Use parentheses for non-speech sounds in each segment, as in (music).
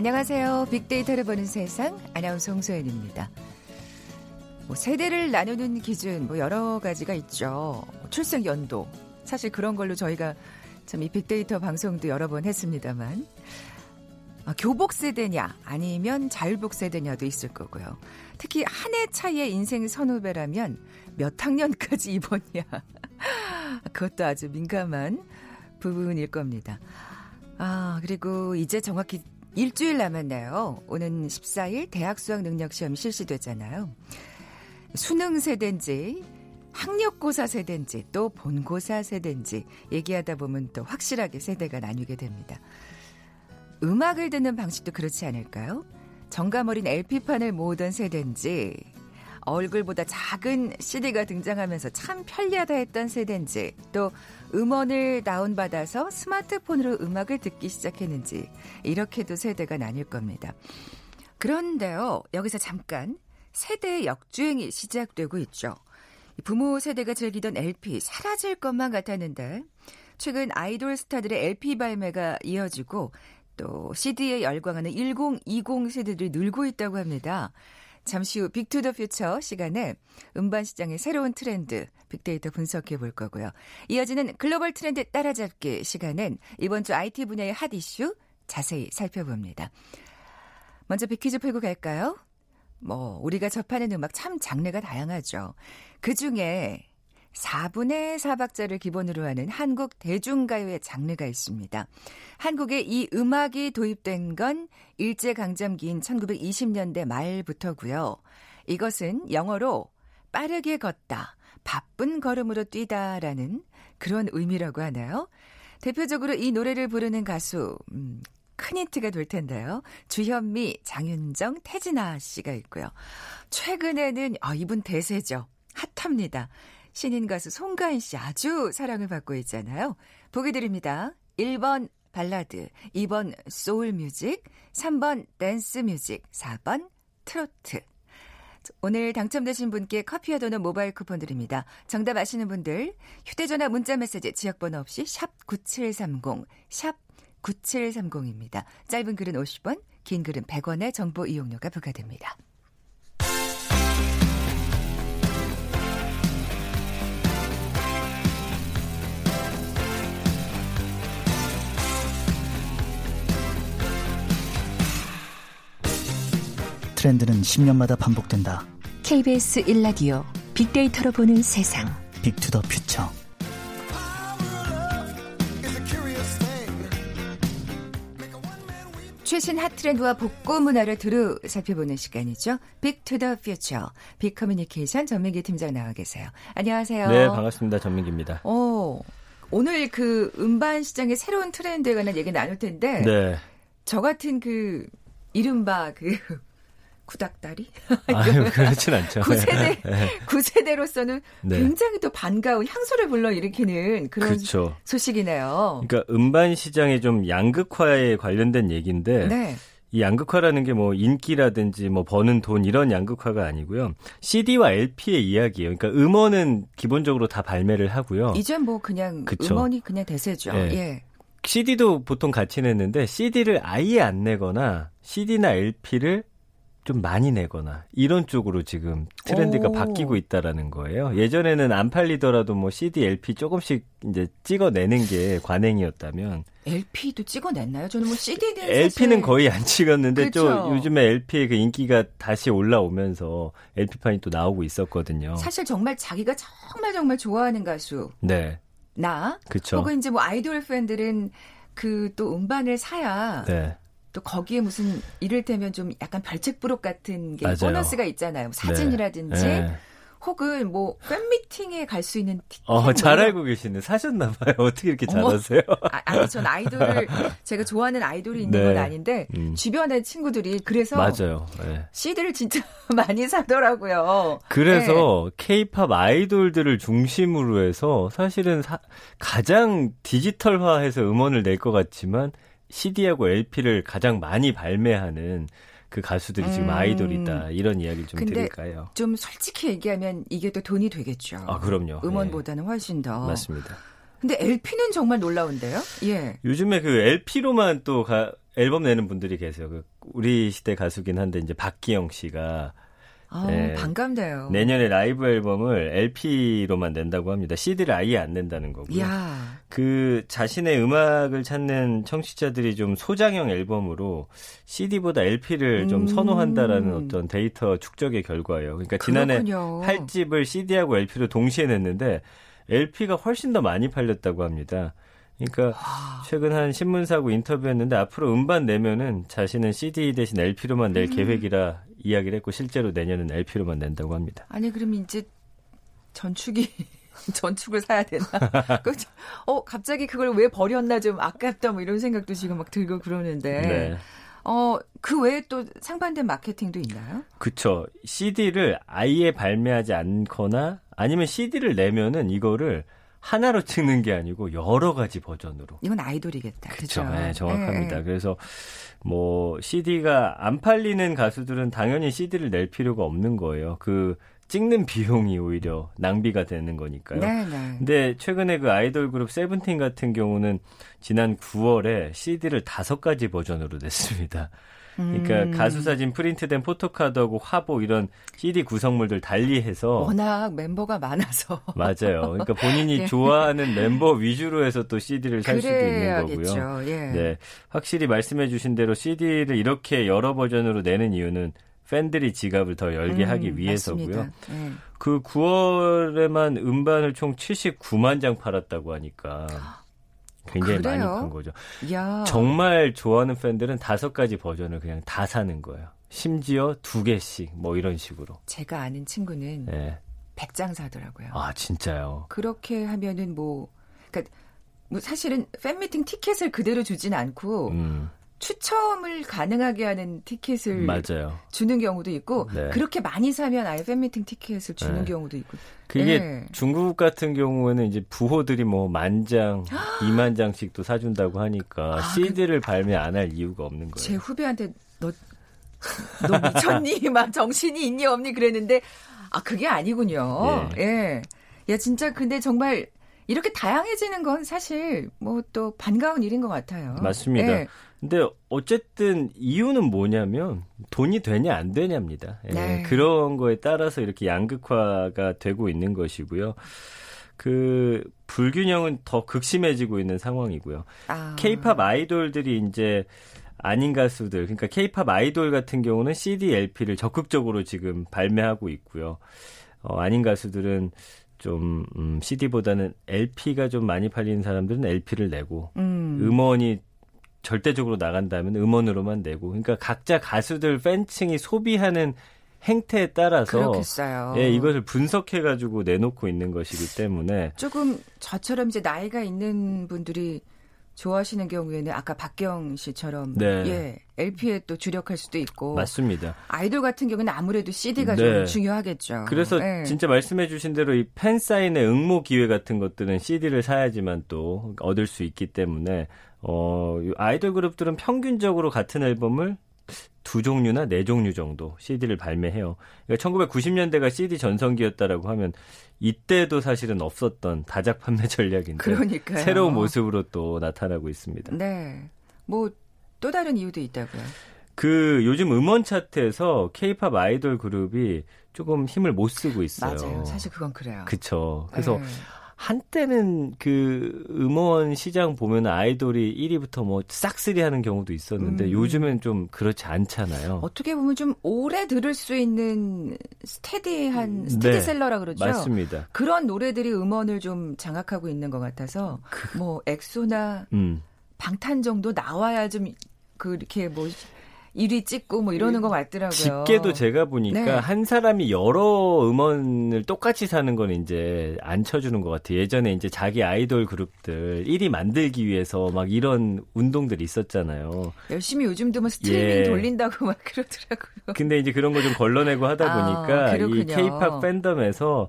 안녕하세요. 빅데이터를 보는 세상 아나운서 홍소연입니다. 뭐 세대를 나누는 기준 뭐 여러 가지가 있죠. 출생 연도 사실 그런 걸로 저희가 참 이 빅데이터 방송도 여러 번 했습니다만 아, 교복 세대냐 아니면 자율복 세대냐도 있을 거고요. 특히 한 해 차이의 인생 선후배라면 몇 학년까지 (laughs) 입었냐 그것도 아주 민감한 부분일 겁니다. 아 그리고 이제 정확히 일주일 남았나요? 오는 14일 대학 수학 능력 시험이 실시되잖아요. 수능 세대인지 학력고사 세대인지 또 본고사 세대인지 얘기하다 보면 또 확실하게 세대가 나뉘게 됩니다. 음악을 듣는 방식도 그렇지 않을까요? 정감 어린 LP판을 모으던 세대인지 얼굴보다 작은 CD가 등장하면서 참 편리하다 했던 세대인지 또 음원을 다운받아서 스마트폰으로 음악을 듣기 시작했는지 이렇게도 세대가 나뉠 겁니다. 그런데요, 여기서 잠깐 세대의 역주행이 시작되고 있죠. 부모 세대가 즐기던 LP 사라질 것만 같았는데 최근 아이돌 스타들의 LP 발매가 이어지고 또 CD에 열광하는 1020 세대들이 늘고 있다고 합니다. 잠시 후 빅투더 퓨처 시간에 음반 시장의 새로운 트렌드 빅데이터 분석해 볼 거고요. 이어지는 글로벌 트렌드 따라잡기 시간은 이번 주 IT 분야의 핫 이슈 자세히 살펴봅니다. 먼저 빅퀴즈 풀고 갈까요? 뭐 우리가 접하는 음악 참 장르가 다양하죠. 그 중에 4분의 4박자를 기본으로 하는 한국 대중가요의 장르가 있습니다. 한국에 이 음악이 도입된 건 일제강점기인 1920년대 말부터고요. 이것은 영어로 빠르게 걷다, 바쁜 걸음으로 뛰다라는 그런 의미라고 하나요? 대표적으로 이 노래를 부르는 가수 음, 큰 힌트가 될 텐데요. 주현미, 장윤정, 태진아 씨가 있고요. 최근에는 아 이분 대세죠. 핫합니다. 신인 가수 송가인 씨 아주 사랑을 받고 있잖아요. 보기 드립니다. 1번 발라드, 2번 소울 뮤직, 3번 댄스 뮤직, 4번 트로트. 오늘 당첨되신 분께 커피와 도넛 모바일 쿠폰 드립니다. 정답 아시는 분들 휴대전화 문자 메시지 지역번호 없이 샵 9730, 샵 9730입니다. 짧은 글은 50원, 긴 글은 100원의 정보 이용료가 부과됩니다. 트렌드는 10년마다 반복된다. KBS 1라디오 빅데이터로 보는 세상. Big to the Future. 최신 hot 트렌드와 복고 문화를 두루 살펴보는 시간이죠. 빅투더 퓨처. 빅 커뮤니케이션 전민기 팀장 나와 계세요. 안녕하세요. 네, 반갑습니다. 전민기입니다. 오, 오늘 그 음반 시장의 새로운 트렌드에 관한 얘기 나눌 텐데. 네. 저 같은 그 이른바 그 구닥다리? 아유, (laughs) 그렇진 않죠. 9세대, (laughs) 네. 9세대로서는 네. 굉장히 또 반가운 향수를 불러일으키는 그런 그렇죠. 소식이네요. 그러니까 음반 시장의 좀 양극화에 관련된 얘기인데 네. 이 양극화라는 게 뭐 인기라든지 뭐 버는 돈 이런 양극화가 아니고요. CD와 LP의 이야기예요. 그러니까 음원은 기본적으로 다 발매를 하고요. 이제 뭐 그냥 그쵸. 음원이 그냥 대세죠. 네. 예. CD도 보통 같이 냈는데 CD를 아예 안 내거나 CD나 LP를 좀 많이 내거나 이런 쪽으로 지금 트렌드가 오. 바뀌고 있다라는 거예요. 예전에는 안 팔리더라도 뭐 CD, LP 조금씩 이제 찍어내는 게 관행이었다면 LP도 찍어냈나요? 저는 뭐 CD는 LP는 사실... 거의 안 찍었는데 그렇죠. 좀 요즘에 LP의 그 인기가 다시 올라오면서 LP판이 또 나오고 있었거든요. 사실 정말 자기가 정말 정말 좋아하는 가수 네. 나 그쵸. 혹은 이제 뭐 아이돌 팬들은 그 또 음반을 사야 네. 또 거기에 무슨 이를테면 좀 약간 별책부록 같은 게 맞아요. 보너스가 있잖아요. 뭐 사진이라든지 네. 네. 혹은 뭐 팬미팅에 갈 수 있는 티켓. 어, 뭐잘 알고 계시네. 사셨나 봐요. (laughs) 어떻게 이렇게 잘 아세요? 아, 니전 아이돌을 제가 좋아하는 아이돌이 있는 네. 건 아닌데 음. 주변의 친구들이 그래서 맞아요. 네. CD를 진짜 (laughs) 많이 사더라고요. 그래서 케이팝 네. 아이돌들을 중심으로 해서 사실은 사, 가장 디지털화해서 음원을 낼 것 같지만 CD하고 LP를 가장 많이 발매하는 그 가수들이 음. 지금 아이돌이다 이런 이야기를 좀 드릴까요? 좀 솔직히 얘기하면 이게 또 돈이 되겠죠. 아 그럼요. 음원보다는 네. 훨씬 더 맞습니다. 근데 LP는 정말 놀라운데요? 예. 요즘에 그 LP로만 또 가, 앨범 내는 분들이 계세요. 그 우리 시대 가수긴 한데 이제 박기영 씨가 아, 네. 반갑네요. 내년에 라이브 앨범을 LP로만 낸다고 합니다. CD를 아예 안 낸다는 거고요. 야, 그 자신의 음악을 찾는 청취자들이 좀 소장형 앨범으로 CD보다 LP를 좀 음. 선호한다라는 어떤 데이터 축적의 결과예요. 그러니까 지난해 그렇군요. 8집을 CD하고 LP로 동시에 냈는데 LP가 훨씬 더 많이 팔렸다고 합니다. 그러니까 아. 최근 한 신문사하고 인터뷰했는데 앞으로 음반 내면은 자신은 CD 대신 LP로만 음. 낼 계획이라 이야기를 했고 실제로 내년은 LP로만 낸다고 합니다. 아니 그럼 이제 전축이 (laughs) 전축을 사야 되나? (laughs) 그, 어 갑자기 그걸 왜 버렸나 좀 아깝다 뭐 이런 생각도 지금 막 들고 그러는데. 네. 어그 외에 또 상반된 마케팅도 있나요? 그쵸. CD를 아예 발매하지 않거나 아니면 CD를 내면은 이거를 하나로 찍는 게 아니고 여러 가지 버전으로. 이건 아이돌이겠다. 그쵸. 그죠? 네, 정확합니다. 예. 그래서 뭐 CD가 안 팔리는 가수들은 당연히 CD를 낼 필요가 없는 거예요. 그 찍는 비용이 오히려 낭비가 되는 거니까요. 네, 네. 근데 최근에 그 아이돌 그룹 세븐틴 같은 경우는 지난 9월에 CD를 다섯 가지 버전으로 냈습니다. 그러니까 음. 가수 사진 프린트된 포토카드하고 화보 이런 CD 구성물들 달리해서 워낙 멤버가 많아서 (laughs) 맞아요. 그러니까 본인이 네. (laughs) 좋아하는 멤버 위주로 해서 또 CD를 살 수도 있는 거고요. 예. 네, 확실히 말씀해주신 대로 CD를 이렇게 여러 버전으로 내는 이유는 팬들이 지갑을 더 열게 음, 하기 위해서고요. 맞습니다. 예. 그 9월에만 음반을 총 79만 장 팔았다고 하니까 (gasps) 굉장히 많이 그래요? 판 거죠. 야. 정말 좋아하는 팬들은 다섯 가지 버전을 그냥 다 사는 거예요. 심지어 두 개씩 뭐 이런 식으로. 제가 아는 친구는 네. 100장 사더라고요. 아 진짜요. 그렇게 하면은 뭐 그러니까 뭐 사실은 팬미팅 티켓을 그대로 주진 않고 음, 추첨을 가능하게 하는 티켓을 맞아요. 주는 경우도 있고 네. 그렇게 많이 사면 아예 팬미팅 티켓을 주는 네. 경우도 있고 그게 네. 중국 같은 경우에는 이제 부호들이 뭐 만 장, (gasps) 이만 장씩도 사준다고 하니까 아, CD를 발매 안 할 이유가 없는 제 거예요. 후배한테 너, 너 미쳤니? (laughs) 막 정신이 있니 없니? 그랬는데 아 그게 아니군요. 네. 예. 야 진짜 근데 정말 이렇게 다양해지는 건 사실 뭐 또 반가운 일인 것 같아요. 맞습니다. 예. 근데 어쨌든 이유는 뭐냐면 돈이 되냐 안 되냐입니다. 예, 네. 그런 거에 따라서 이렇게 양극화가 되고 있는 것이고요. 그 불균형은 더 극심해지고 있는 상황이고요. 아. 케이팝 아이돌들이 이제 아닌 가수들, 그러니까 케이팝 아이돌 같은 경우는 CD, LP를 적극적으로 지금 발매하고 있고요. 어, 아닌 가수들은 좀 음, CD보다는 LP가 좀 많이 팔리는 사람들은 LP를 내고 음. 음원이 절대적으로 나간다면 음원으로만 내고 그러니까 각자 가수들 팬층이 소비하는 행태에 따라서 그렇겠어요. 예, 이것을 분석해 가지고 내놓고 있는 것이기 때문에 조금 저처럼 이제 나이가 있는 분들이 좋아하시는 경우에는 아까 박경 씨처럼 네. 예 LP에 또 주력할 수도 있고 맞습니다. 아이돌 같은 경우는 아무래도 CD가 네. 좀 중요하겠죠. 그래서 예. 진짜 말씀해 주신 대로 이 팬 사인회 응모 기회 같은 것들은 CD를 사야지만 또 얻을 수 있기 때문에 어, 이 아이돌 그룹들은 평균적으로 같은 앨범을 두 종류나 네 종류 정도 CD를 발매해요. 그러니까 1990년대가 CD 전성기였다라고 하면 이때도 사실은 없었던 다작 판매 (laughs) 전략인데 그러니까요. 새로운 모습으로 또 나타나고 있습니다. 네. 뭐 또 다른 이유도 있다고요. 그 요즘 음원 차트에서 K-팝 아이돌 그룹이 조금 힘을 못 쓰고 있어요. 맞아요. 사실 그건 그래요. 그쵸. 그래서 네. 한때는 그 음원 시장 보면 아이돌이 1위부터 뭐 싹쓸이 하는 경우도 있었는데 음. 요즘엔 좀 그렇지 않잖아요. 어떻게 보면 좀 오래 들을 수 있는 스테디한 스테디셀러라 그러죠. 네. 맞습니다. 그런 노래들이 음원을 좀 장악하고 있는 것 같아서 뭐 엑소나 음. 방탄 정도 나와야 좀 그렇게 뭐 1위 찍고 뭐 이러는 것 같더라고요. 집게도 제가 보니까 네. 한 사람이 여러 음원을 똑같이 사는 건 이제 안 쳐주는 것 같아요. 예전에 이제 자기 아이돌 그룹들 1위 만들기 위해서 막 이런 운동들이 있었잖아요. 열심히 요즘도 뭐 스트리밍 예. 돌린다고 막 그러더라고요. 근데 이제 그런 거 좀 걸러내고 하다 아, 보니까 이 그렇군요. K-팝 팬덤에서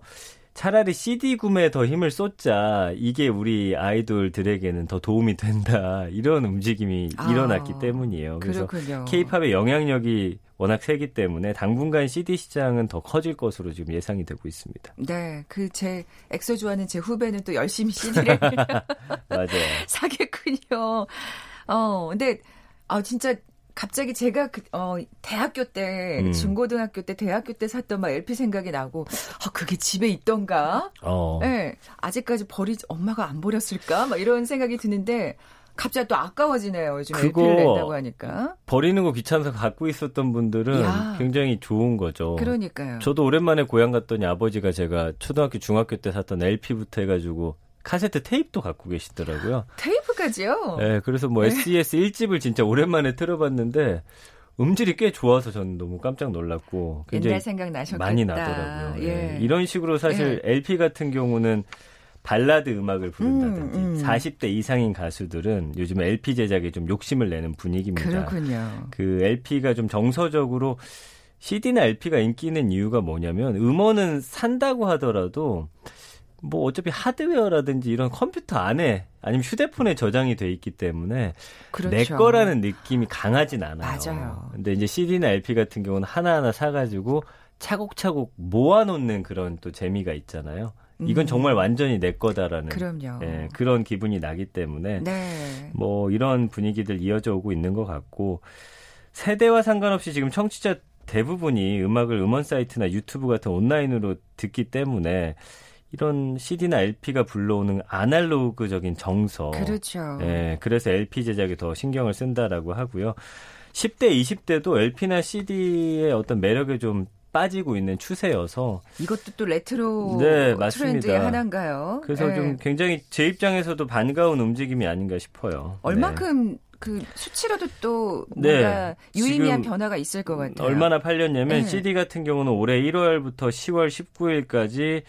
차라리 CD 구매에 더 힘을 쏟자. 이게 우리 아이돌들에게는 더 도움이 된다. 이런 움직임이 아, 일어났기 때문이에요. 그래서. K-팝의 영향력이 워낙 세기 때문에 당분간 CD 시장은 더 커질 것으로 지금 예상이 되고 있습니다. 네, 그 제 엑소 좋아하는 제 후배는 또 열심히 CD를 (laughs) 맞아요. (laughs) 사겠군요. 어, 근데 아 진짜 갑자기 제가 그, 어, 대학교 때, 음. 중고등학교 때, 대학교 때 샀던 막 LP 생각이 나고, 아, 그게 집에 있던가? 어. 네, 아직까지 버리, 엄마가 안 버렸을까? 막 이런 생각이 드는데, 갑자기 또 아까워지네요. 요즘 그거 LP를 낸다고 하니까. 버리는 거 귀찮아서 갖고 있었던 분들은 야. 굉장히 좋은 거죠. 그러니까요. 저도 오랜만에 고향 갔더니 아버지가 제가 초등학교, 중학교 때 샀던 LP부터 해가지고 카세트 테이프도 갖고 계시더라고요. 테이프까지요? 네, 그래서 뭐 SES 1집을 진짜 오랜만에 틀어봤는데 음질이 꽤 좋아서 저는 너무 깜짝 놀랐고 굉장히 옛날 생각 나셨겠다. 많이 나더라고요. 예. 예. 이런 식으로 사실 LP 같은 경우는 발라드 음악을 부른다든지 음, 음. 40대 이상인 가수들은 요즘 LP 제작에 좀 욕심을 내는 분위기입니다. 그렇군요. 그 LP가 좀 정서적으로 CD나 LP가 인기 있는 이유가 뭐냐면 음원은 산다고 하더라도 뭐 어차피 하드웨어라든지 이런 컴퓨터 안에 아니면 휴대폰에 저장이 돼 있기 때문에 그렇죠. 내 거라는 느낌이 강하진 않아요. 맞아요. 근데 이제 CD나 LP 같은 경우는 하나하나 사가지고 차곡차곡 모아놓는 그런 또 재미가 있잖아요. 이건 음. 정말 완전히 내 거다라는 그럼요. 예, 그런 기분이 나기 때문에 네. 뭐 이런 분위기들 이어져 오고 있는 것 같고 세대와 상관없이 지금 청취자 대부분이 음악을 음원 사이트나 유튜브 같은 온라인으로 듣기 때문에 이런 CD나 LP가 불러오는 아날로그적인 정서. 그렇죠. 예, 그래서 LP 제작에 더 신경을 쓴다라고 하고요. 10대, 20대도 LP나 CD의 어떤 매력에 좀 빠지고 있는 추세여서 이것도 또 레트로 네. 트렌드의 하나인가요? 그래서 네. 좀 굉장히 제 입장에서도 반가운 움직임이 아닌가 싶어요. 네. 얼마큼 그 수치로도 또 네, 뭔가 유의미한 변화가 있을 것 같아요. 얼마나 팔렸냐면 네. CD 같은 경우는 올해 1월부터 10월 19일까지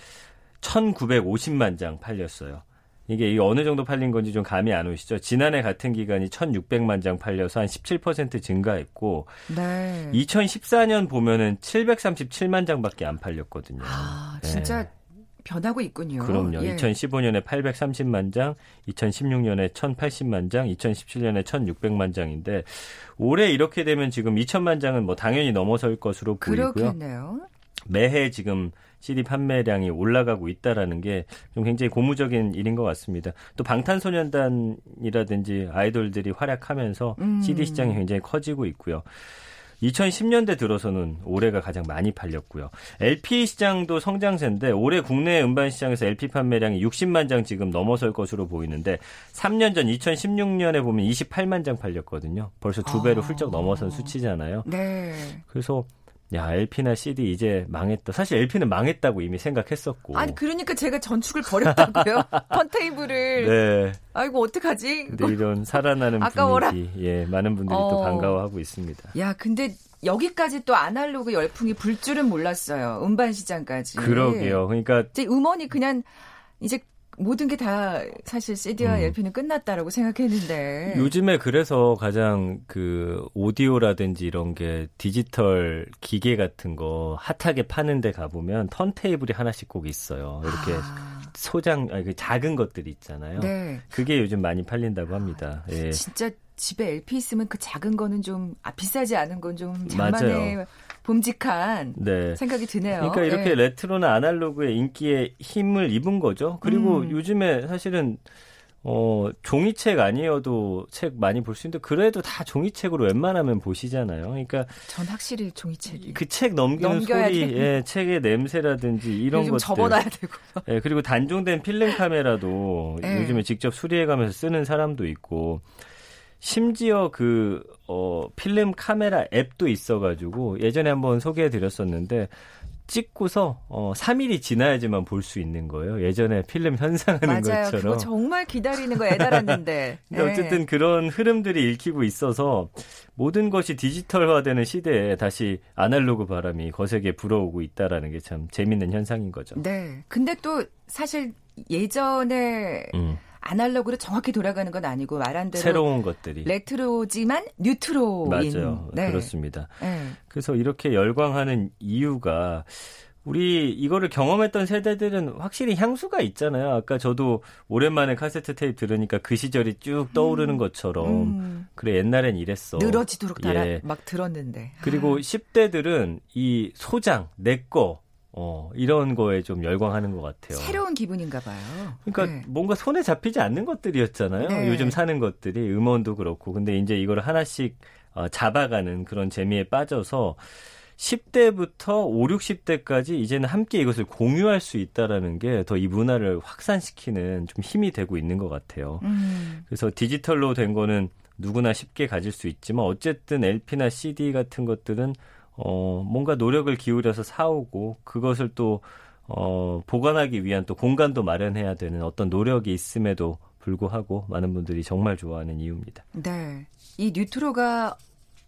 1950만 장 팔렸어요. 이게 어느 정도 팔린 건지 좀 감이 안 오시죠? 지난해 같은 기간이 1600만 장 팔려서 한 17% 증가했고 네. 2014년 보면은 737만 장밖에 안 팔렸거든요. 아, 네. 진짜 변하고 있군요. 그럼요. 예. 2015년에 830만 장, 2016년에 1080만 장, 2017년에 1600만 장인데 올해 이렇게 되면 지금 2000만 장은 뭐 당연히 넘어설 것으로 보이고요. 그렇겠네요. 매해 지금 CD 판매량이 올라가고 있다라는 게 좀 굉장히 고무적인 일인 것 같습니다. 또 방탄소년단이라든지 아이돌들이 활약하면서 음. CD 시장이 굉장히 커지고 있고요. 2010년대 들어서는 올해가 가장 많이 팔렸고요. LP 시장도 성장세인데 올해 국내 음반 시장에서 LP 판매량이 60만 장 지금 넘어설 것으로 보이는데 3년 전 2016년에 보면 28만 장 팔렸거든요. 벌써 두 배로 아. 훌쩍 넘어선 수치잖아요. 네. 그래서 야 LP나 CD 이제 망했다. 사실 LP는 망했다고 이미 생각했었고. 아니 그러니까 제가 전축을 버렸다고요. (laughs) 턴테이블을. 네. 아이고 어떡하지? 근데 이런 살아나는 (laughs) 아까워라. 분위기, 예, 많은 분들이 또 어. 반가워하고 있습니다. 야, 근데 여기까지 또 아날로그 열풍이 불 줄은 몰랐어요. 음반 시장까지. 그러게요. 그러니까 이제 음원이 그냥 이제 모든 게 다 사실 CD와 음. LP는 끝났다라고 생각했는데. 요즘에 그래서 가장 그 오디오라든지 이런 게 디지털 기계 같은 거 핫하게 파는 데 가보면 턴테이블이 하나씩 꼭 있어요. 이렇게 아, 소장, 아니, 그 작은 것들 있잖아요. 네. 그게 요즘 많이 팔린다고 합니다. 예. 진짜 집에 LP 있으면 그 작은 거는 좀 아, 비싸지 않은 건좀 맞아요. 봄직한 네. 생각이 드네요. 그러니까 이렇게 예. 레트로나 아날로그의 인기에 힘을 입은 거죠. 그리고 음. 요즘에 사실은 어, 종이책 아니어도 책 많이 볼 수 있는데 그래도 다 종이책으로 웬만하면 보시잖아요. 그러니까 전 확실히 종이책이 그 책 넘기는 소리, 돼. 예, 책의 냄새라든지 이런 좀 것들. 접어놔야 되고. (laughs) 예, 그리고 단종된 필름 카메라도 예. 요즘에 직접 수리해 가면서 쓰는 사람도 있고 심지어 그 어, 필름 카메라 앱도 있어가지고 예전에 한번 소개해 드렸었는데 찍고서 어, 3일이 지나야지만 볼 수 있는 거예요. 예전에 필름 현상하는 맞아요. 것처럼. 그거 정말 기다리는 거 애달았는데. (laughs) 근데 예. 어쨌든 그런 흐름들이 읽히고 있어서 모든 것이 디지털화되는 시대에 다시 아날로그 바람이 거세게 불어오고 있다라는 게 참 재밌는 현상인 거죠. 네. 근데 또 사실 예전에 음, 아날로그로 정확히 돌아가는 건 아니고 말한 대로 새로운 것들이 레트로지만 뉴트로인. 맞아요. 네. 그렇습니다. 네. 그래서 이렇게 열광하는 이유가 우리 이거를 경험했던 세대들은 확실히 향수가 있잖아요. 아까 저도 오랜만에 카세트 테이프 들으니까 그 시절이 쭉 떠오르는 것처럼 음, 그래 옛날엔 이랬어. 늘어지도록 달아 예. 막 들었는데. 그리고 아, 10대들은 이 소장 내 거 어, 이런 거에 좀 열광하는 것 같아요. 새로운 기분인가 봐요. 그러니까 네. 뭔가 손에 잡히지 않는 것들이었잖아요. 네. 요즘 사는 것들이 음원도 그렇고. 근데 이제 이걸 하나씩 어, 잡아가는 그런 재미에 빠져서 10대부터 5, 60대까지 이제는 함께 이것을 공유할 수 있다라는 게 더 이 문화를 확산시키는 좀 힘이 되고 있는 것 같아요. 음. 그래서 디지털로 된 거는 누구나 쉽게 가질 수 있지만 어쨌든 LP나 CD 같은 것들은 어 뭔가 노력을 기울여서 사오고 그것을 또 어, 보관하기 위한 또 공간도 마련해야 되는 어떤 노력이 있음에도 불구하고 많은 분들이 정말 좋아하는 이유입니다. 네. 이 뉴트로가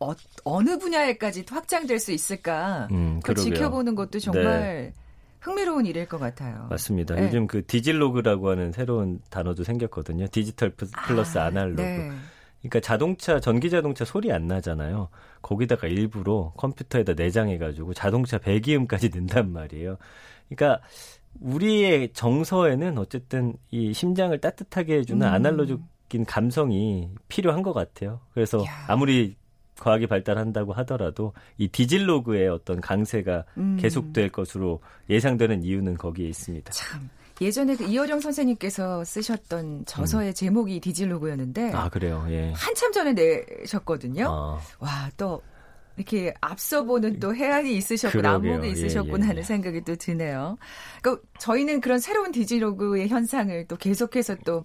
어, 느 분야에까지 확장될 수 있을까? 음, 그. 지켜보는 것도 정말 흥미로운 일일 것 같아요. 맞습니다. 네. 요즘 그 디질로그라고 하는 새로운 단어도 생겼거든요. 디지털 플- 플러스 아, 아날로그. 네. 그러니까 자동차 전기 자동차 소리 안 나잖아요. 거기다가 일부러 컴퓨터에다 내장해 가지고 자동차 배기음까지 (laughs) 낸단 말이에요. 그러니까 우리의 정서에는 어쨌든 이 심장을 따뜻하게 해주는 음. 아날로그인 감성이 필요한 것 같아요. 그래서 야. 아무리 과학이 발달한다고 하더라도 이 디질로그의 어떤 강세가 음. 계속될 것으로 예상되는 이유는 거기에 있습니다. 참. 예전에 그 이어령 선생님께서 쓰셨던 저서의 제목이 디질로그였는데 음. 아 그래요. 예. 한참 전에 내셨거든요. 아, 와, 또 이렇게 앞서 보는 또 해안이 있으셨고 그러게요. 안목이 있으셨구나 예, 예, 하는 예. 생각이 또 드네요. 그러니까 저희는 그런 새로운 디지로그의 현상을 또 계속해서 또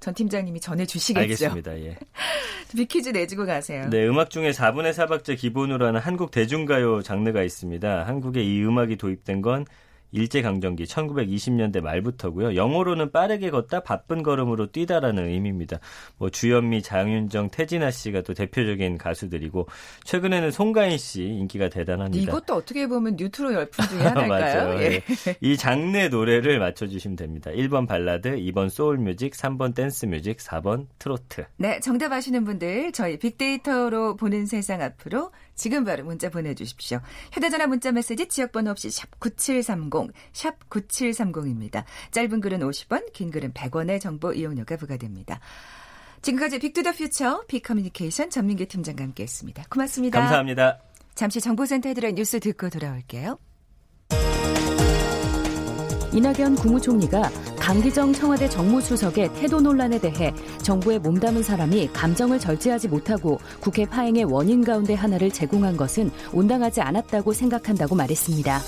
전 팀장님이 전해주시겠죠. 알겠습니다. 예. (laughs) 비퀴즈 내주고 가세요. 네, 음악 중에 4분의 4박자 기본으로 하는 한국 대중가요 장르가 있습니다. 한국에 이 음악이 도입된 건 일제강점기 1920년대 말부터고요. 영어로는 빠르게 걷다 바쁜 걸음으로 뛰다라는 의미입니다. 뭐 주현미, 장윤정, 태진아 씨가 또 대표적인 가수들이고 최근에는 송가인 씨 인기가 대단합니다. 이것도 어떻게 보면 뉴트로 열풍 중에 (laughs) 하나일까요? 맞아요. 예. 예. 이 장르 노래를 맞춰주시면 됩니다. 1번 발라드, 2번 소울뮤직, 3번 댄스뮤직, 4번 트로트. 네, 정답 아시는 분들 저희 빅데이터로 보는 세상 앞으로 지금 바로 문자 보내주십시오. 휴대전화 문자 메시지 지역번호 없이 샵 9730, 샵 9730입니다. 짧은 글은 50원, 긴 글은 100원의 정보 이용료가 부과됩니다. 지금까지 Big to the Future 빅커뮤니케이션 전민기 팀장과 함께했습니다. 고맙습니다. 감사합니다. 잠시 정보센터에 들어 뉴스 듣고 돌아올게요. 이낙연 국무총리가 강기정 청와대 정무수석의 태도 논란에 대해 정부에 몸담은 사람이 감정을 절제하지 못하고 국회 파행의 원인 가운데 하나를 제공한 것은 온당하지 않았다고 생각한다고 말했습니다.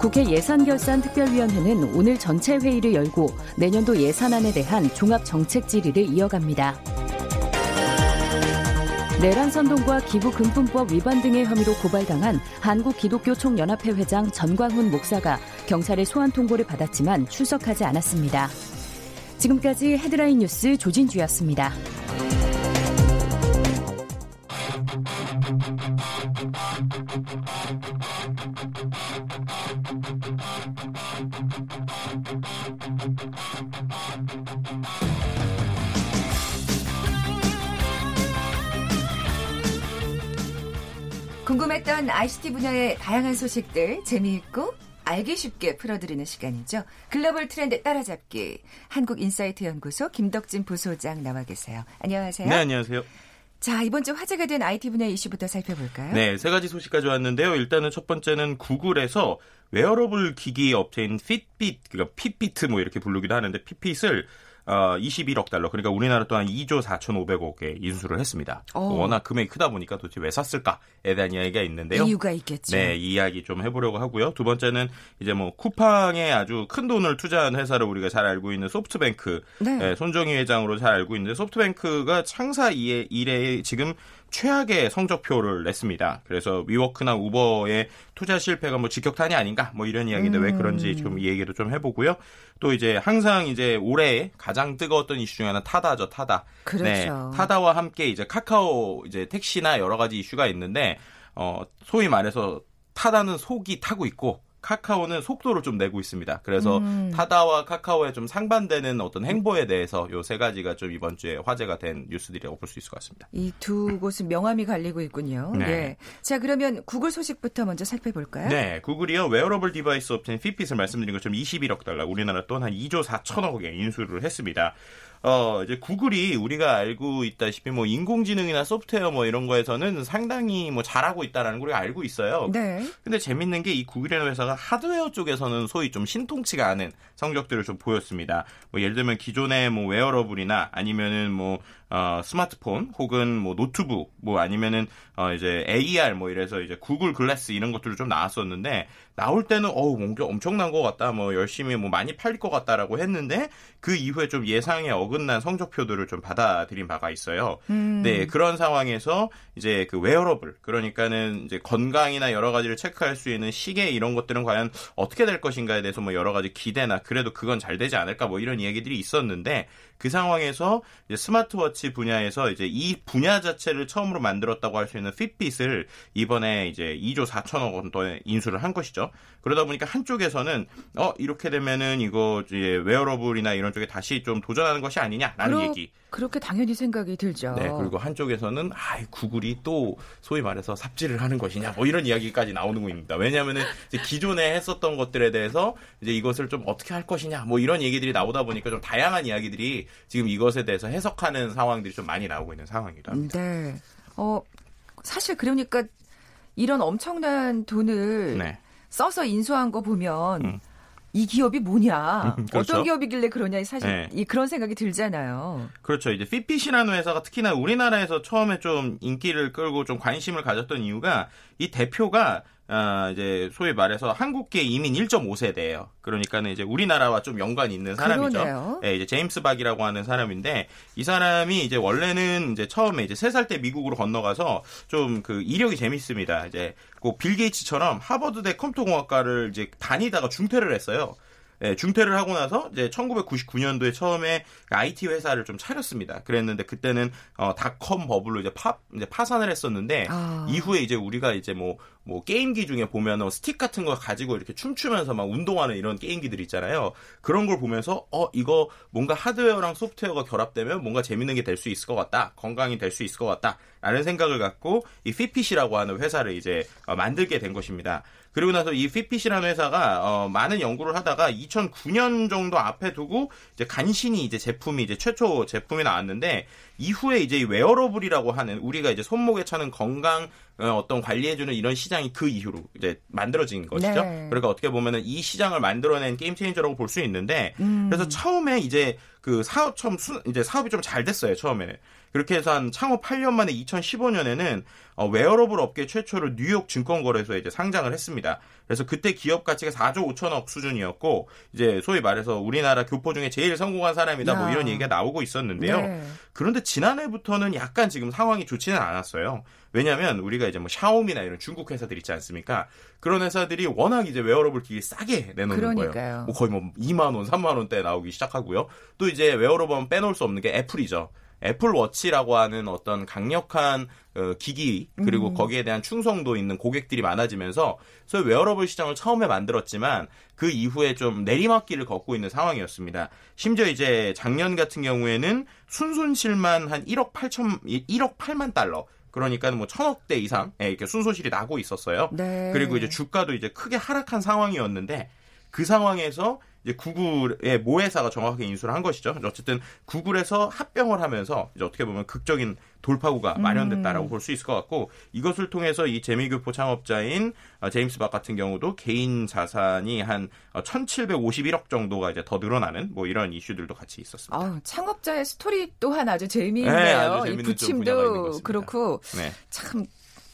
국회 예산결산특별위원회는 오늘 전체 회의를 열고 내년도 예산안에 대한 종합정책 질의를 이어갑니다. 내란 선동과 기부 금품법 위반 등의 혐의로 고발당한 한국기독교총연합회 회장 전광훈 목사가 경찰의 소환 통보를 받았지만 출석하지 않았습니다. 지금까지 헤드라인 뉴스 조진주였습니다. 궁금했던 ICT 분야의 다양한 소식들 재미있고 알기 쉽게 풀어드리는 시간이죠. 글로벌 트렌드 따라잡기 한국인사이트 연구소 김덕진 부소장 나와 계세요. 안녕하세요. 네, 안녕하세요. 자 이번 주 화제가 된 IT 분야 이슈부터 살펴볼까요? 네, 세 가지 소식 가져왔는데요. 일단은 첫 번째는 구글에서 웨어러블 기기 업체인 핏빗, 그러니까 핏비트 뭐 이렇게 부르기도 하는데 핏빗을 어, 21억 달러, 그러니까 우리나라 돈 한 2조 4,500억에 인수를 했습니다. 어. 워낙 금액이 크다 보니까 도대체 왜 샀을까에 대한 이야기가 있는데요. 이유가 있겠죠. 네, 이 이야기 좀 해보려고 하고요. 두 번째는 이제 뭐 쿠팡에 아주 큰 돈을 투자한 회사를 우리가 잘 알고 있는 소프트뱅크, 네. 네, 손정희 회장으로 잘 알고 있는데 소프트뱅크가 창사 이래 지금 최악의 성적표를 냈습니다. 그래서 위워크나 우버의 투자 실패가 뭐 직격탄이 아닌가 뭐 이런 이야기인데 왜 그런지 좀이 얘기도 좀 해보고요. 또 이제 항상 이제 올해 가장 뜨거웠던 이슈 중에 하나 타다죠, 타다. 그렇죠. 네, 타다와 함께 이제 카카오 이제 택시나 여러 가지 이슈가 있는데 어 소위 말해서 타다는 속이 타고 있고 카카오는 속도를 좀 내고 있습니다. 그래서 음. 타다와 카카오의 좀 상반되는 어떤 행보에 대해서 요 세 가지가 좀 이번 주에 화제가 된 뉴스들이라고 볼 수 있을 것 같습니다. 이 두 곳은 명암이 갈리고 있군요. 네. 예. 자 그러면 구글 소식부터 먼저 살펴볼까요? 네, 구글이요 wearable device 업체인 핏빗을 말씀드린 것처럼 21억 달러, 우리나라 돈 한 한 2조 4천억에 인수를 했습니다. 어 이제 구글이 우리가 알고 있다시피 뭐 인공지능이나 소프트웨어 뭐 이런 거에서는 상당히 뭐 잘하고 있다라는 걸 알고 있어요. 네. 근데 재밌는 게 이 구글이라는 회사가 하드웨어 쪽에서는 소위 좀 신통치가 않은 성적들을 좀 보였습니다. 뭐 예를 들면 기존의 뭐 wearable이나 아니면은 뭐 어, 스마트폰 혹은 뭐 노트북 뭐 아니면은 어, 이제 AR 뭐 이래서 이제 구글 글래스 이런 것들도 좀 나왔었는데 나올 때는 어우 뭔가 엄청난 것 같다 뭐 열심히 뭐 많이 팔릴 것 같다라고 했는데 그 이후에 좀 예상에 어긋난 성적표들을 좀 받아들인 바가 있어요. 음. 네 그런 상황에서 이제 그 웨어러블 그러니까는 이제 건강이나 여러 가지를 체크할 수 있는 시계 이런 것들은 과연 어떻게 될 것인가에 대해서 뭐 여러 가지 기대나 그래도 그건 잘 되지 않을까 뭐 이런 이야기들이 있었는데 그 상황에서 스마트워치 분야에서 이제 이 분야 자체를 처음으로 만들었다고 할 수 있는 핏빗을 이번에 이제 2조 4천억 원 정도에 인수를 한 것이죠. 그러다 보니까 한쪽에서는 어 이렇게 되면은 이거 이제 wearable이나 이런 쪽에 다시 좀 도전하는 것이 아니냐라는 그러- 얘기. 그렇게 당연히 생각이 들죠. 네, 그리고 한쪽에서는 아, 구글이 또 소위 말해서 삽질을 하는 것이냐, 뭐 이런 이야기까지 나오는 겁니다. 왜냐하면은 기존에 했었던 것들에 대해서 이제 이것을 좀 어떻게 할 것이냐, 뭐 이런 얘기들이 나오다 보니까 좀 다양한 이야기들이 지금 이것에 대해서 해석하는 상황들이 좀 많이 나오고 있는 상황이기도 합니다. 네. 어, 사실 그러니까 이런 엄청난 돈을 네. 써서 인수한 거 보면 음. 이 기업이 뭐냐, 음, 그렇죠. 어떤 기업이길래 그러냐 사실 네. 이 그런 생각이 들잖아요. 그렇죠. 이제 핏핏이라는 회사가 특히나 우리나라에서 처음에 좀 인기를 끌고 좀 관심을 가졌던 이유가 이 대표가 아, 이제 소위 말해서 한국계 이민 1.5세대예요. 그러니까는 이제 우리나라와 좀 연관이 있는 사람이죠. 예, 이제 제임스 박이라고 하는 사람인데 이 사람이 이제 원래는 이제 처음에 이제 세살때 미국으로 건너가서 좀 그 이력이 재밌습니다. 이제 꼭 빌 게이츠처럼 하버드대 컴퓨터공학과를 이제 다니다가 중퇴를 했어요. 예, 중퇴를 하고 나서 이제 1999년도에 처음에 IT 회사를 좀 차렸습니다. 그랬는데 그때는 어, dot-com bubble로 이제 파 이제 파산을 했었는데 아. 이후에 이제 우리가 이제 뭐뭐 게임기 중에 보면은 스틱 같은 거 가지고 이렇게 춤추면서 막 운동하는 이런 게임기들 있잖아요. 그런 걸 보면서 어 이거 뭔가 하드웨어랑 소프트웨어가 결합되면 뭔가 재밌는 게 될 수 있을 것 같다. 건강이 될 수 있을 것 같다라는 생각을 갖고 이 핏빗이라고 하는 회사를 이제 어, 만들게 된 것입니다. 그리고 나서 이 핏빗이라는 회사가 어, 많은 연구를 하다가 2009년 정도 앞에 두고 이제 간신히 이제 제품이 이제 최초 제품이 나왔는데 이후에 이제 이 wearable이라고 하는 우리가 이제 손목에 차는 건강 어, 어떤 관리해주는 이런 시장이 그 이후로 이제 만들어진 것이죠. 네. 그러니까 어떻게 보면은 이 시장을 만들어낸 game changer라고 볼 수 있는데 음. 그래서 처음에 이제 그 사업 처음 수, 이제 사업이 좀 잘 됐어요 처음에는 그렇게 해서 한 창업 8년 만에 2015년에는 어, 웨어러블 업계 최초로 뉴욕 증권거래소에 이제 상장을 했습니다. 그래서 그때 기업 가치가 4조 5천억 수준이었고 이제 소위 말해서 우리나라 교포 중에 제일 성공한 사람이다 뭐 야. 이런 얘기가 나오고 있었는데요. 네. 그런데 지난해부터는 약간 지금 상황이 좋지는 않았어요. 왜냐하면 우리가 이제 뭐 샤오미나 이런 중국 회사들 있지 않습니까? 그런 회사들이 워낙 이제 웨어러블 기기 싸게 내놓는 그러니까요. 거예요. 뭐 거의 뭐 2만 원, 3만 원대 나오기 시작하고요. 또 이제 wearable은 빼놓을 수 없는 게 애플이죠. 애플 워치라고 하는 어떤 강력한 어, 기기 그리고 음. 거기에 대한 충성도 있는 고객들이 많아지면서 소위 웨어러블 시장을 처음에 만들었지만 그 이후에 좀 내리막길을 걷고 있는 상황이었습니다. 심지어 이제 작년 같은 경우에는 순손실만 한 1억 8천 1억 8만 달러 그러니까 뭐 천억대 이상 예, 이렇게 순손실이 나고 있었어요. 네. 그리고 이제 주가도 이제 크게 하락한 상황이었는데 그 상황에서 이제 구글의 모회사가 정확하게 인수를 한 것이죠. 어쨌든 구글에서 합병을 하면서 이제 어떻게 보면 극적인 돌파구가 마련됐다라고 볼수 있을 것 같고 이것을 통해서 이 재미교포 창업자인 어, 제임스 박 같은 경우도 개인 자산이 한 어, 1,751억 정도가 이제 더 늘어나는 뭐 이런 이슈들도 같이 있었습니다. 아, 창업자의 스토리 또한 아주 재미있네요. 네, 아주 이 부침도. 그렇고 네. 참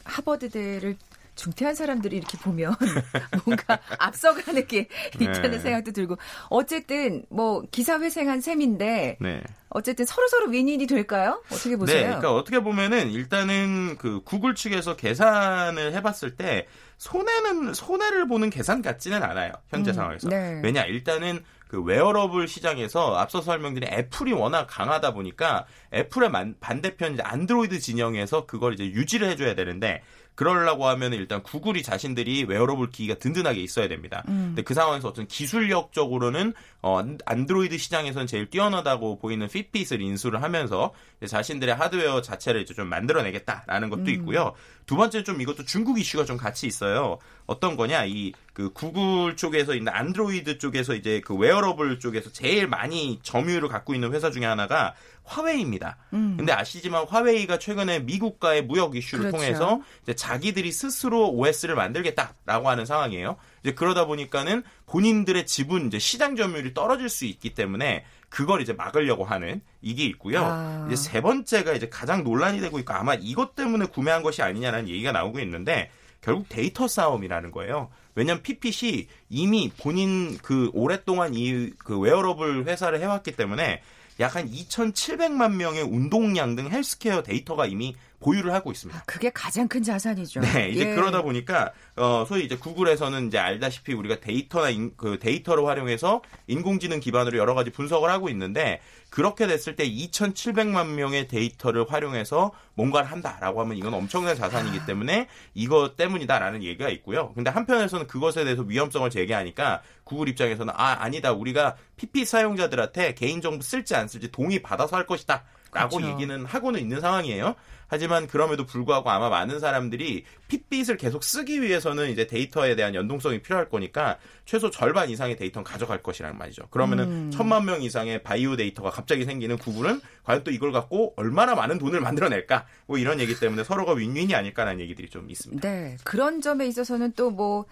하버드대를 중퇴한 사람들이 이렇게 보면 (laughs) 뭔가 앞서가는 게 있다는 네. 생각도 들고 어쨌든 뭐 기사 회생한 셈인데 네. 어쨌든 서로 서로 win-win이 될까요? 어떻게 보세요? 네, 그러니까 어떻게 보면은 일단은 그 구글 측에서 계산을 해봤을 때 손해는 손해를 보는 계산 같지는 않아요 현재 음, 상황에서. 네. 왜냐 일단은 그 웨어러블 시장에서 앞서 설명드린 애플이 워낙 강하다 보니까 애플의 만- 반대편 이제 안드로이드 진영에서 그걸 이제 유지를 해줘야 되는데 그러려고 하면 일단 구글이 자신들이 웨어러블 기기가 든든하게 있어야 됩니다. 음. 근데 그 상황에서 어떤 기술력적으로는 어, 안- 안드로이드 시장에서는 제일 뛰어나다고 보이는 핏빗을 인수를 하면서 자신들의 하드웨어 자체를 이제 좀 만들어내겠다라는 것도 음. 있고요. 두 번째 좀 이것도 중국 이슈가 좀 같이 있어요. 어떤 거냐 이 그 구글 쪽에서 있는 안드로이드 쪽에서 이제 그 웨어러블 쪽에서 제일 많이 점유율을 갖고 있는 회사 중에 하나가 화웨이입니다. 음. 근데 아시지만 화웨이가 최근에 미국과의 무역 이슈를 그렇죠. 통해서 이제 자기들이 스스로 OS를 만들겠다라고 하는 상황이에요. 이제 그러다 보니까는 본인들의 지분 이제 시장 점유율이 떨어질 수 있기 때문에 그걸 이제 막으려고 하는 이게 있고요. 아. 이제 세 번째가 이제 가장 논란이 되고 있고 아마 이것 때문에 구매한 것이 아니냐라는 얘기가 나오고 있는데 결국 데이터 싸움이라는 거예요. 왜냐하면 핏빗이 이미 본인 그 오랫동안 이 그 웨어러블 회사를 해왔기 때문에 약 한 2,700만 명의 운동량 등 헬스케어 데이터가 이미 보유를 하고 있습니다. 아, 그게 가장 큰 자산이죠. 네, 이제 예. 그러다 보니까 어 소위 이제 구글에서는 이제 알다시피 우리가 데이터나 인, 그 데이터를 활용해서 인공지능 기반으로 여러 가지 분석을 하고 있는데 그렇게 됐을 때 2,700만 명의 데이터를 활용해서 뭔가를 한다라고 하면 이건 엄청난 자산이기 아. 때문에 이것 때문이다라는 얘기가 있고요. 근데 한편에서는 그것에 대해서 위험성을 제기하니까 구글 입장에서는 아 아니다 우리가 PP 사용자들한테 개인정보 쓸지 안 쓸지 동의 받아서 할 것이다. 라고 그렇죠. 얘기는 하고는 있는 상황이에요. 하지만 그럼에도 불구하고 아마 많은 사람들이 핏빛을 계속 쓰기 위해서는 이제 데이터에 대한 연동성이 필요할 거니까 최소 절반 이상의 데이터는 가져갈 것이라는 말이죠. 그러면은 음. 천만 명 이상의 바이오 데이터가 갑자기 생기는 구글은 과연 또 이걸 갖고 얼마나 많은 돈을 만들어낼까? 뭐 이런 얘기 때문에 서로가 윈윈이 아닐까라는 얘기들이 좀 있습니다. 네. 그런 점에 있어서는 또뭐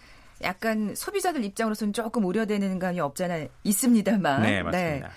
약간 소비자들 입장으로서는 조금 우려되는 감이 없잖아 있습니다만. 네, 맞습니다. 네.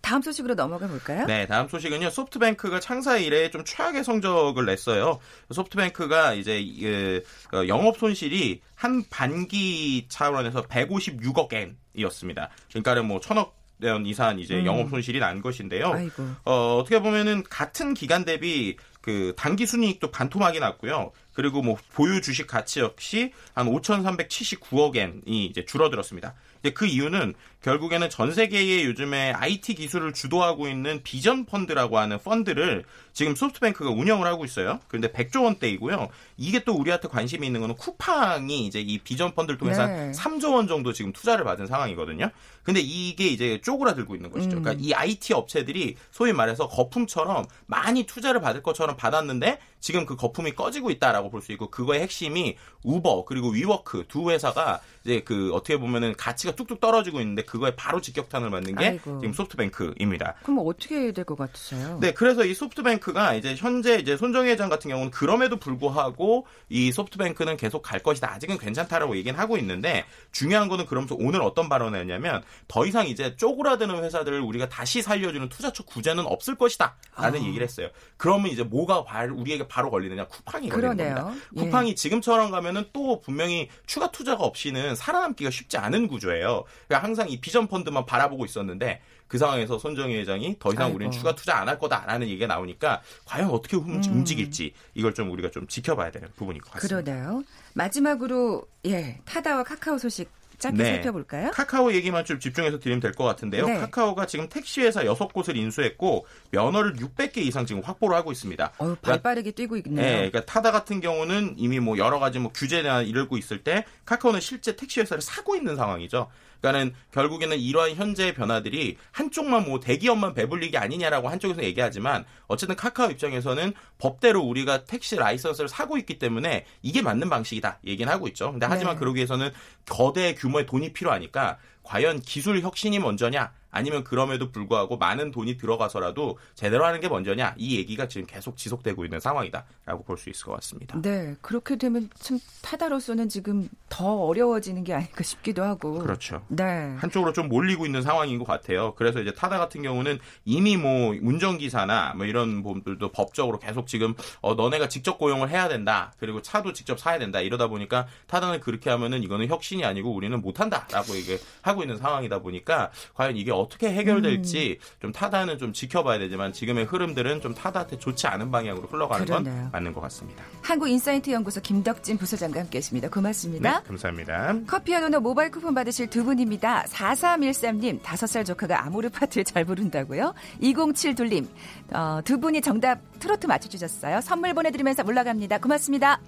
다음 소식으로 넘어가 볼까요? 네, 다음 소식은요. 소프트뱅크가 창사 이래 좀 최악의 성적을 냈어요. 소프트뱅크가 이제 그 영업 손실이 한 반기 차원에서 156억 엔이었습니다. 그러니까는 뭐 천억 원 이상 이제 음. 영업 손실이 난 것인데요. 아이고. 어, 어떻게 보면은 같은 기간 대비 그 단기 순이익도 반토막이 났고요. 그리고 뭐 보유 주식 가치 역시 한 5,379억 엔이 이제 줄어들었습니다. 이제 그 이유는 결국에는 전 세계의 요즘에 IT 기술을 주도하고 있는 비전 펀드라고 하는 펀드를 지금 소프트뱅크가 운영을 하고 있어요. 그런데 100조 원대이고요. 이게 또 우리한테 관심이 있는 거는 쿠팡이 이제 이 비전 펀드를 통해서 네. 3조 원 정도 지금 투자를 받은 상황이거든요. 근데 이게 이제 쪼그라들고 있는 것이죠. 음. 그러니까 이 IT 업체들이 소위 말해서 거품처럼 많이 투자를 받을 것처럼 받았는데 지금 그 거품이 꺼지고 있다라고 볼 수 있고 그거의 핵심이 우버 그리고 위워크 두 회사가 이제 그 어떻게 보면은 가치가 뚝뚝 떨어지고 있는데 그거에 바로 직격탄을 맞는 게 아이고. 지금 소프트뱅크입니다. 그럼 어떻게 될것 같으세요? 네, 그래서 이 소프트뱅크가 이제 현재 이제 손정희 회장 같은 경우는 그럼에도 불구하고 이 소프트뱅크는 계속 갈 것이다. 아직은 괜찮다라고 얘기는 하고 있는데 중요한 거는 그러면서 오늘 어떤 발언을 했냐면 더 이상 이제 쪼그라드는 회사들을 우리가 다시 살려주는 투자처 구제는 없을 것이다 라는 아. 얘기를 했어요. 그러면 이제 뭐가 우리에게 바로 걸리느냐 쿠팡이 걸리는 그러네요. 겁니다. 예. 쿠팡이 지금처럼 가면은 또 분명히 추가 투자가 없이는 살아남기가 쉽지 않은 구조예요. 그러니까 항상 이 비전 펀드만 바라보고 있었는데 그 상황에서 손정희 회장이 더 이상. 우리는 추가 투자 안 할 거다라는 얘기가 나오니까 과연 어떻게 음. 움직일지 이걸 좀 우리가 좀 지켜봐야 되는 부분인 것 같습니다. 그러네요. 마지막으로 예 타다와 카카오 소식 짧게 네. 살펴볼까요? 카카오 얘기만 좀 집중해서 드리면 될 것 같은데요. 네. 카카오가 지금 택시회사 6곳을 인수했고 면허를 600개 이상 지금 확보를 하고 있습니다. 어휴, 발 빠르게 뛰고 있네요. 네, 그러니까 타다 같은 경우는 이미 뭐 여러 가지 뭐 규제나 이러고 있을 때 카카오는 실제 택시회사를 사고 있는 상황이죠. 그러니까는 결국에는 이러한 현재의 변화들이 한쪽만 뭐 대기업만 배불리기 아니냐라고 한쪽에서 얘기하지만 어쨌든 카카오 입장에서는 법대로 우리가 택시 라이선스를 사고 있기 때문에 이게 맞는 방식이다 얘기는 하고 있죠. 근데 하지만 네. 그러기 위해서는 거대 규모의 돈이 필요하니까 과연 기술 혁신이 먼저냐 아니면 그럼에도 불구하고 많은 돈이 들어가서라도 제대로 하는 게 먼저냐 이 얘기가 지금 계속 지속되고 있는 상황이다라고 볼 수 있을 것 같습니다. 네, 그렇게 되면 참 타다로서는 지금 더 어려워지는 게 아닐까 싶기도 하고. 그렇죠. 네. 한쪽으로 좀 몰리고 있는 상황인 것 같아요. 그래서 이제 타다 같은 경우는 이미 뭐 운전기사나 뭐 이런 분들도 법적으로 계속 지금 어 너네가 직접 고용을 해야 된다. 그리고 차도 직접 사야 된다. 이러다 보니까 타다는 그렇게 하면은 이거는 혁신이 아니고 우리는 못한다라고 얘기하고 있는 상황이다 보니까 과연 이게 어떻게 해결될지 음. 좀 타다는 좀 지켜봐야 되지만 지금의 흐름들은 좀 타다한테 좋지 않은 방향으로 흘러가는 그러네요. 건 맞는 것 같습니다. 한국인사이트 연구소 김덕진 부소장과 함께했습니다. 고맙습니다. 네, 감사합니다. 커피와 도넛 모바일 쿠폰 받으실 두 분입니다. 4313님, 5살 조카가 아모르 파트를 잘 부른다고요? 207둘님, 어, 두 분이 정답 트로트 맞춰주셨어요. 선물 보내드리면서 물러갑니다. 고맙습니다.